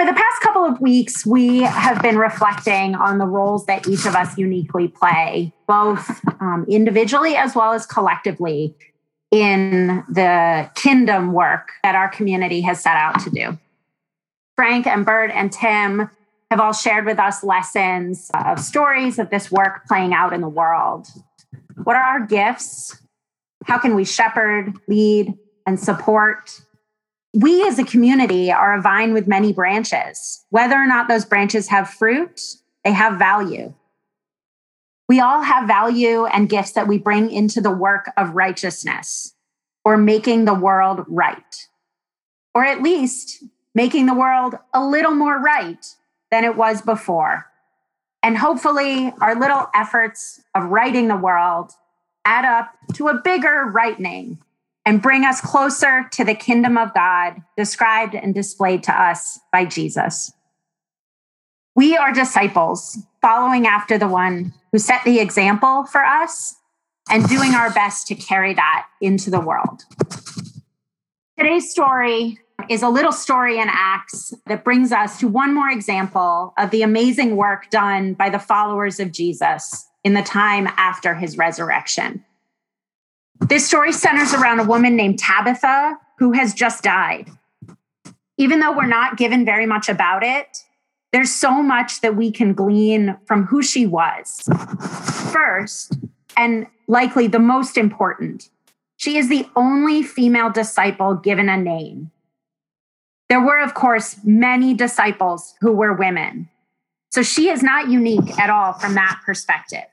For the past couple of weeks, we have been reflecting on the roles that each of us uniquely play, both um, individually as well as collectively, in the kingdom work that our community has set out to do. Frank and Bert and Tim have all shared with us lessons of stories of this work playing out in the world. What are our gifts? How can we shepherd, lead, and support we as a community are a vine with many branches. Whether or not those branches have fruit, they have value. We all have value and gifts that we bring into the work of righteousness or making the world right, or at least making the world a little more right than it was before. And hopefully, our little efforts of righting the world add up to a bigger rightening and bring us closer to the kingdom of God described and displayed to us by Jesus. We are disciples following after the one who set the example for us and doing our best to carry that into the world. Today's story is a little story in Acts that brings us to one more example of the amazing work done by the followers of Jesus in the time after his resurrection. This story centers around a woman named Tabitha who has just died. Even though we're not given very much about it, there's so much that we can glean from who she was. First, and likely the most important, she is the only female disciple given a name. There were, of course, many disciples who were women. So she is not unique at all from that perspective.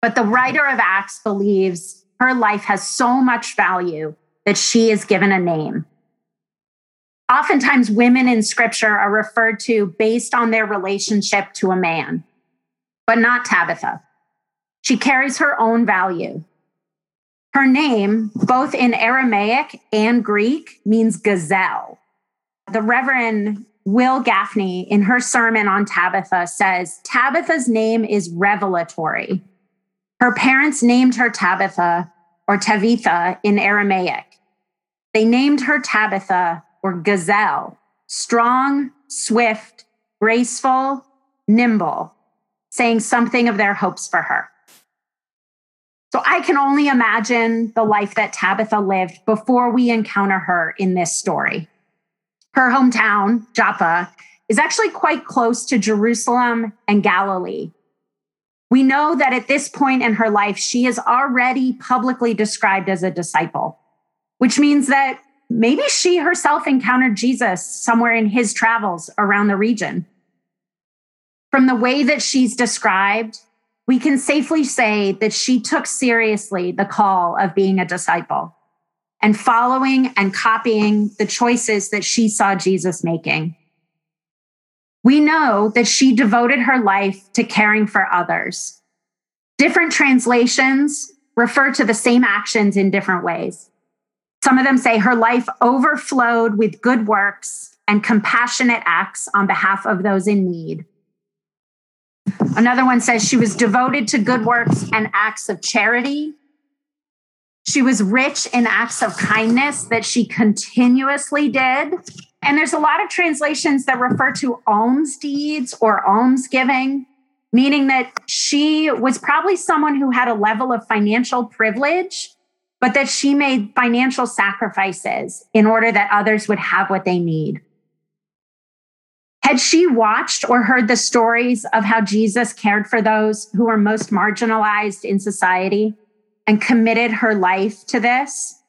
But the writer of Acts believes her life has so much value that she is given a name. Oftentimes, women in scripture are referred to based on their relationship to a man, but not Tabitha. She carries her own value. Her name, both in Aramaic and Greek, means gazelle. The Reverend Wil Gafney, in her sermon on Tabitha, says Tabitha's name is revelatory. Her parents named her Tabitha or Tavitha in Aramaic. They named her Tabitha or Gazelle, strong, swift, graceful, nimble, saying something of their hopes for her. So I can only imagine the life that Tabitha lived before we encounter her in this story. Her hometown, Joppa, is actually quite close to Jerusalem and Galilee, we know that at this point in her life, she is already publicly described as a disciple, which means that maybe she herself encountered Jesus somewhere in his travels around the region. From the way that she's described, we can safely say that she took seriously the call of being a disciple and following and copying the choices that she saw Jesus making. We know that she devoted her life to caring for others. Different translations refer to the same actions in different ways. Some of them say her life overflowed with good works and compassionate acts on behalf of those in need. Another one says she was devoted to good works and acts of charity. She was rich in acts of kindness that she continuously did. And there's a lot of translations that refer to alms deeds or almsgiving, meaning that she was probably someone who had a level of financial privilege, but that she made financial sacrifices in order that others would have what they need. Had she watched or heard the stories of how Jesus cared for those who were most marginalized in society and committed her life to this?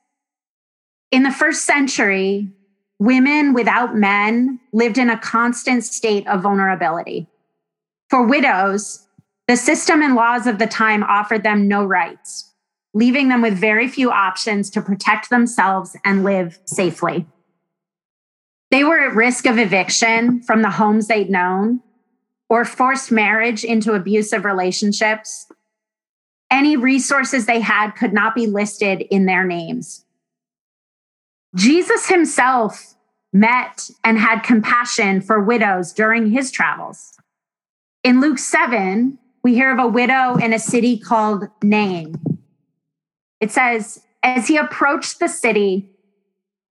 In the first century, women without men lived in a constant state of vulnerability. For widows, the system and laws of the time offered them no rights, leaving them with very few options to protect themselves and live safely. They were at risk of eviction from the homes they'd known or forced marriage into abusive relationships. Any resources they had could not be listed in their names. Jesus himself met and had compassion for widows during his travels. In Luke 7, we hear of a widow in a city called Nain. It says, as he approached the city,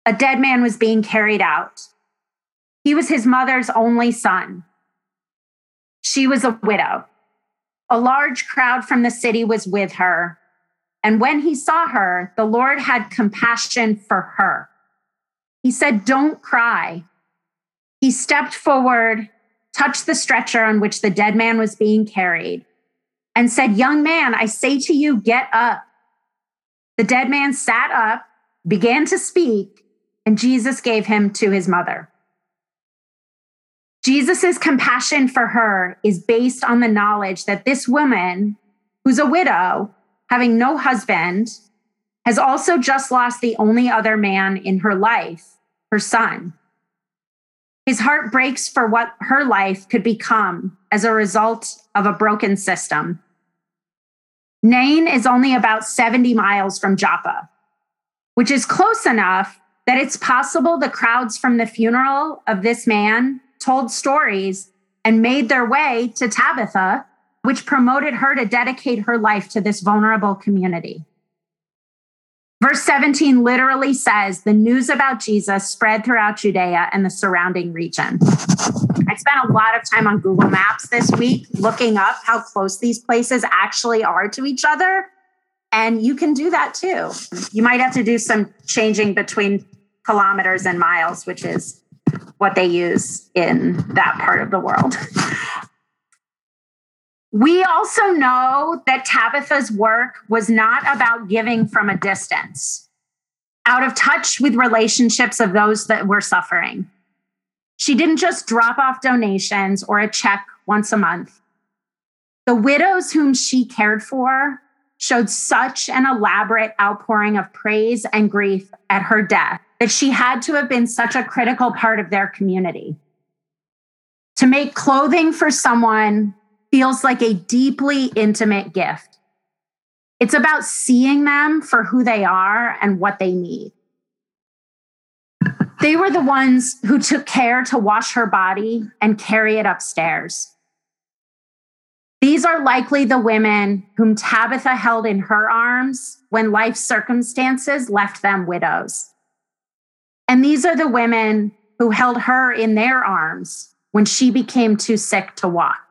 a dead man was being carried out. He was his mother's only son. She was a widow. A large crowd from the city was with her. And when he saw her, the Lord had compassion for her. He said, Don't cry. He stepped forward, touched the stretcher on which the dead man was being carried, and said, Young man, I say to you, get up. The dead man sat up, began to speak, and Jesus gave him to his mother. Jesus' compassion for her is based on the knowledge that this woman, who's a widow, having no husband, has also just lost the only other man in her life, her son. His heart breaks for what her life could become as a result of a broken system. Nain is only about 70 miles from Joppa, which is close enough that it's possible the crowds from the funeral of this man told stories and made their way to Tabitha, which promoted her to dedicate her life to this vulnerable community. Verse 17 literally says the news about Jesus spread throughout Judea and the surrounding region. I spent a lot of time on Google Maps this week looking up how close these places actually are to each other. And you can do that too. You might have to do some changing between kilometers and miles, which is what they use in that part of the world. We also know that Tabitha's work was not about giving from a distance, out of touch with relationships of those that were suffering. She didn't just drop off donations or a check once a month. The widows whom she cared for showed such an elaborate outpouring of praise and grief at her death that she had to have been such a critical part of their community. To make clothing for someone feels like a deeply intimate gift. It's about seeing them for who they are and what they need. They were the ones who took care to wash her body and carry it upstairs. These are likely the women whom Tabitha held in her arms when life circumstances left them widows. And these are the women who held her in their arms when she became too sick to walk.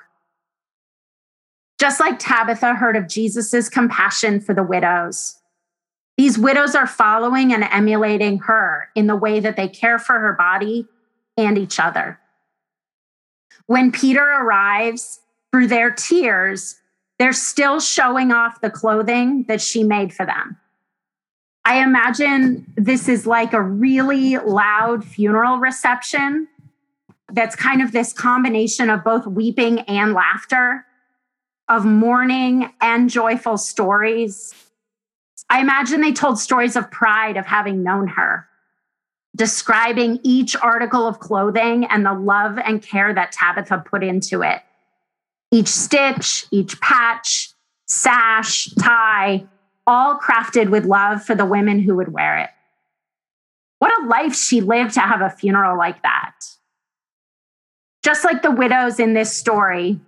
Just like Tabitha heard of Jesus' compassion for the widows, these widows are following and emulating her in the way that they care for her body and each other. When Peter arrives, through their tears, they're still showing off the clothing that she made for them. I imagine this is like a really loud funeral reception that's kind of this combination of both weeping and laughter, of mourning and joyful stories. I imagine they told stories of pride of having known her, describing each article of clothing and the love and care that Tabitha put into it each stitch, each patch, sash, tie, all crafted with love for the women who would wear it. What a life she lived to have a funeral like that. Just like the widows in this story,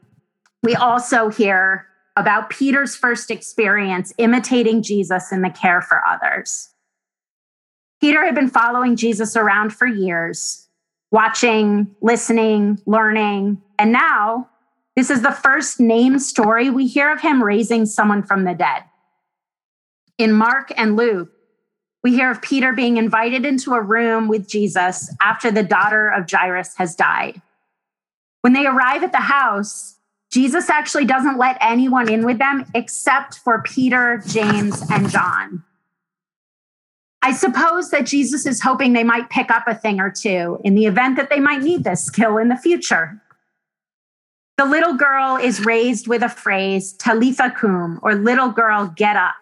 we also hear about Peter's first experience imitating Jesus in the care for others. Peter had been following Jesus around for years, watching, listening, learning, and now this is the first named story we hear of him raising someone from the dead. In Mark and Luke, we hear of Peter being invited into a room with Jesus after the daughter of Jairus has died. When they arrive at the house, Jesus actually doesn't let anyone in with them except for Peter, James, and John. I suppose that Jesus is hoping they might pick up a thing or two in the event that they might need this skill in the future. The little girl is raised with a phrase, Talitha cum, or little girl, get up.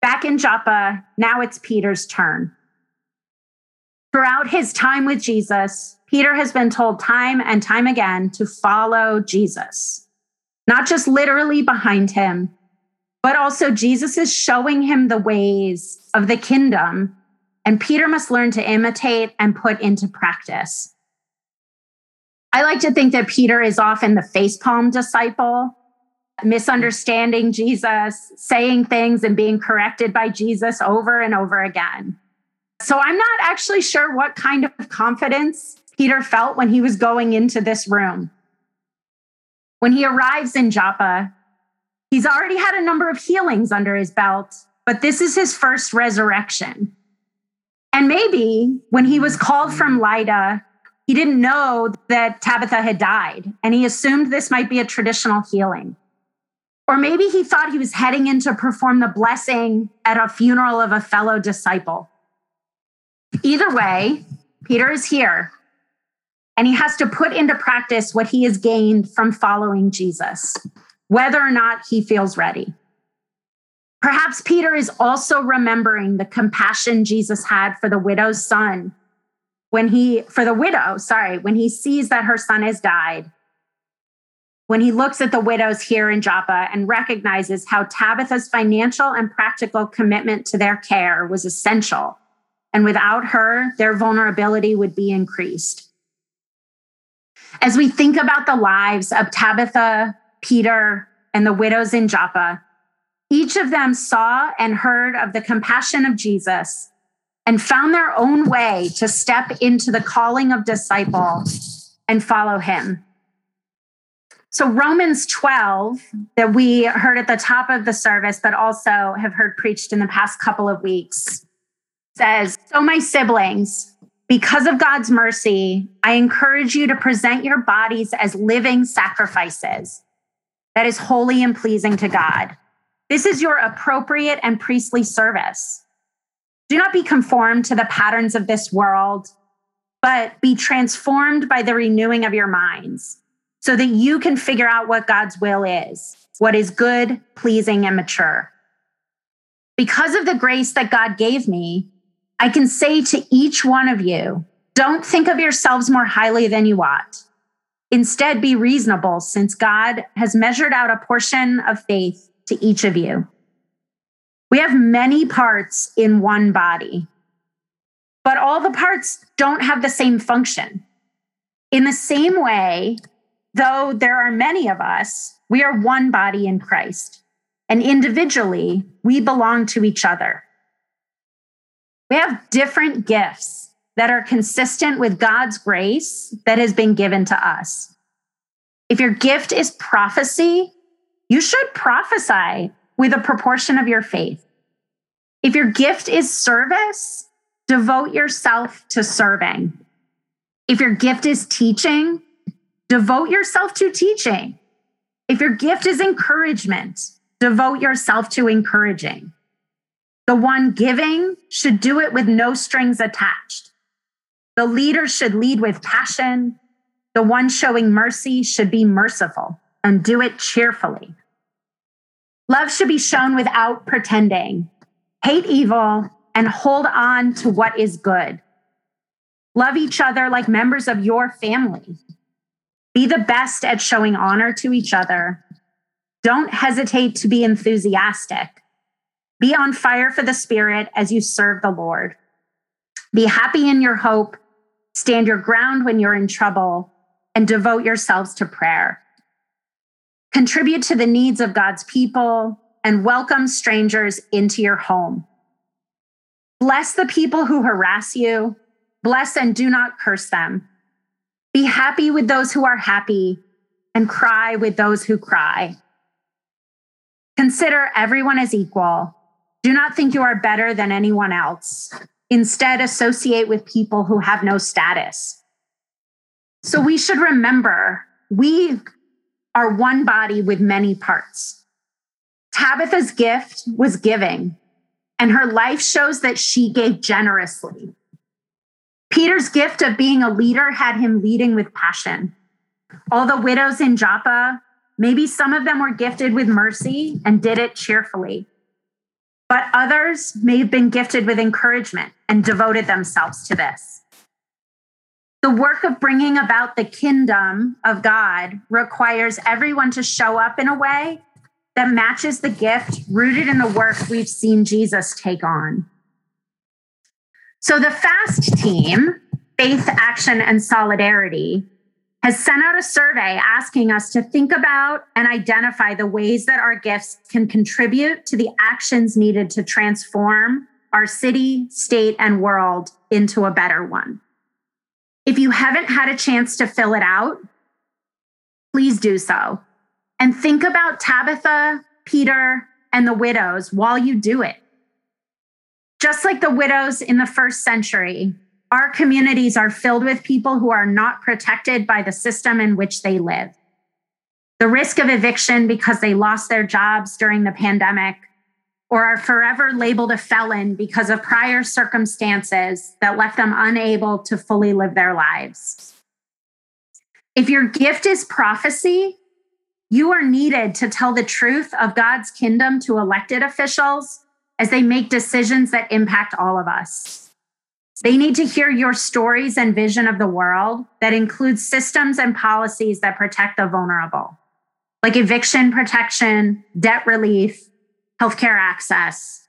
Back in Joppa, now it's Peter's turn. Throughout his time with Jesus, Peter has been told time and time again to follow Jesus, not just literally behind him, but also Jesus is showing him the ways of the kingdom, and Peter must learn to imitate and put into practice. I like to think that Peter is often the facepalm disciple, misunderstanding Jesus, saying things and being corrected by Jesus over and over again. So I'm not actually sure what kind of confidence Peter felt when he was going into this room. When he arrives in Joppa, he's already had a number of healings under his belt, but this is his first resurrection. And maybe when he was called from Lydda, he didn't know that Tabitha had died, and he assumed this might be a traditional healing. Or maybe he thought he was heading in to perform the blessing at a funeral of a fellow disciple. Either way, Peter is here, and he has to put into practice what he has gained from following Jesus, whether or not he feels ready. Perhaps Peter is also remembering the compassion Jesus had for the widow's son when he, for the widow, sorry, when he sees that her son has died. When he looks at the widows here in Joppa and recognizes how Tabitha's financial and practical commitment to their care was essential. And without her, their vulnerability would be increased. As we think about the lives of Tabitha, Peter, and the widows in Joppa, each of them saw and heard of the compassion of Jesus and found their own way to step into the calling of disciple and follow him. So, Romans 12, that we heard at the top of the service, but also have heard preached in the past couple of weeks, says, So, my siblings, because of God's mercy, I encourage you to present your bodies as living sacrifices that is holy and pleasing to God. This is your appropriate and priestly service. Do not be conformed to the patterns of this world, but be transformed by the renewing of your minds so that you can figure out what God's will is, what is good, pleasing, and mature. Because of the grace that God gave me, I can say to each one of you, don't think of yourselves more highly than you ought. Instead, be reasonable, since God has measured out a portion of faith to each of you. We have many parts in one body, but all the parts don't have the same function. In the same way, though there are many of us, we are one body in Christ, and individually, we belong to each other. We have different gifts that are consistent with God's grace that has been given to us. If your gift is prophecy, you should prophesy with a proportion of your faith. If your gift is service, devote yourself to serving. If your gift is teaching, devote yourself to teaching. If your gift is encouragement, devote yourself to encouraging. The one giving should do it with no strings attached. The leader should lead with passion. The one showing mercy should be merciful and do it cheerfully. Love should be shown without pretending. Hate evil and hold on to what is good. Love each other like members of your family. Be the best at showing honor to each other. Don't hesitate to be enthusiastic. Be on fire for the Spirit as you serve the Lord. Be happy in your hope. Stand your ground when you're in trouble and devote yourselves to prayer contribute to the needs of God's people, and welcome strangers into your home. Bless the people who harass you. Bless and do not curse them. Be happy with those who are happy and cry with those who cry. Consider everyone as equal. Do not think you are better than anyone else. Instead, associate with people who have no status. So we should remember we are one body with many parts. Tabitha's gift was giving, and her life shows that she gave generously. Peter's gift of being a leader had him leading with passion. All the widows in Joppa, maybe some of them were gifted with mercy and did it cheerfully. But others may have been gifted with encouragement and devoted themselves to this. The work of bringing about the kingdom of God requires everyone to show up in a way that matches the gift rooted in the work we've seen Jesus take on. So, the FAST team, Faith, Action, and Solidarity, has sent out a survey asking us to think about and identify the ways that our gifts can contribute to the actions needed to transform our city, state, and world into a better one. If you haven't had a chance to fill it out, please do so. And think about Tabitha, Peter, and the widows while you do it. Just like the widows in the first century, our communities are filled with people who are not protected by the system in which they live. The risk of eviction because they lost their jobs during the pandemic or are forever labeled a felon because of prior circumstances that left them unable to fully live their lives. If your gift is prophecy, you are needed to tell the truth of God's kingdom to elected officials as they make decisions that impact all of us. They need to hear your stories and vision of the world that includes systems and policies that protect the vulnerable, like eviction protection, debt relief, healthcare access.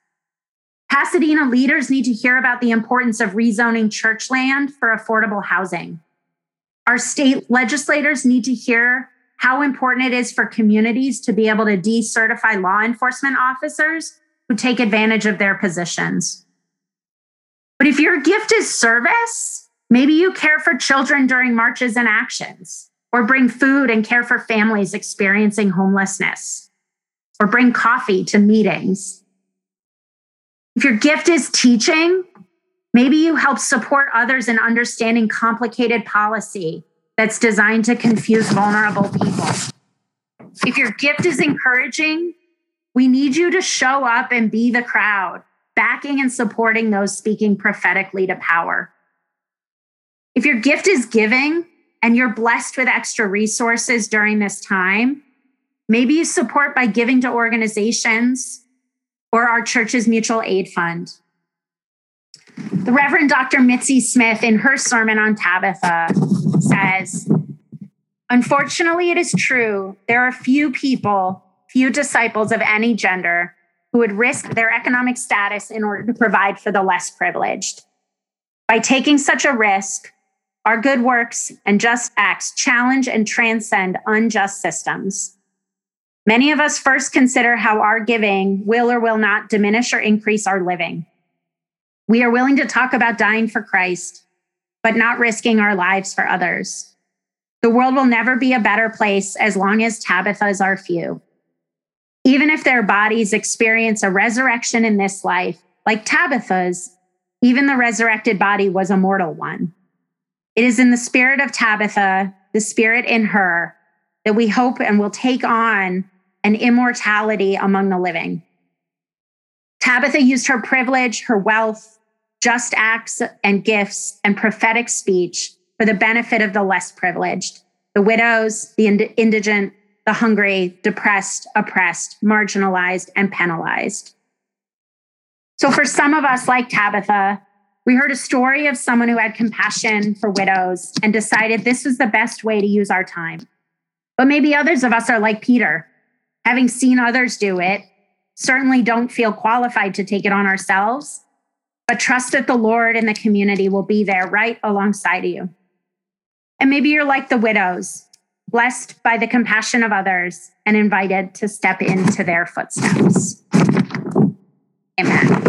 Pasadena leaders need to hear about the importance of rezoning church land for affordable housing. Our state legislators need to hear how important it is for communities to be able to decertify law enforcement officers who take advantage of their positions. But if your gift is service, maybe you care for children during marches and actions, or bring food and care for families experiencing homelessness or bring coffee to meetings. If your gift is teaching, maybe you help support others in understanding complicated policy that's designed to confuse vulnerable people. If your gift is encouraging, we need you to show up and be the crowd, backing and supporting those speaking prophetically to power. If your gift is giving and you're blessed with extra resources during this time, Maybe you support by giving to organizations or our church's mutual aid fund. The Reverend Dr. Mitzi Smith, in her sermon on Tabitha, says Unfortunately, it is true, there are few people, few disciples of any gender who would risk their economic status in order to provide for the less privileged. By taking such a risk, our good works and just acts challenge and transcend unjust systems. Many of us first consider how our giving will or will not diminish or increase our living. We are willing to talk about dying for Christ, but not risking our lives for others. The world will never be a better place as long as Tabitha's are few. Even if their bodies experience a resurrection in this life, like Tabitha's, even the resurrected body was a mortal one. It is in the spirit of Tabitha, the spirit in her, that we hope and will take on an immortality among the living. Tabitha used her privilege, her wealth, just acts and gifts, and prophetic speech for the benefit of the less privileged, the widows, the ind- indigent, the hungry, depressed, oppressed, marginalized, and penalized. So, for some of us, like Tabitha, we heard a story of someone who had compassion for widows and decided this was the best way to use our time. But maybe others of us are like Peter, having seen others do it, certainly don't feel qualified to take it on ourselves, but trust that the Lord and the community will be there right alongside you. And maybe you're like the widows, blessed by the compassion of others and invited to step into their footsteps. Amen.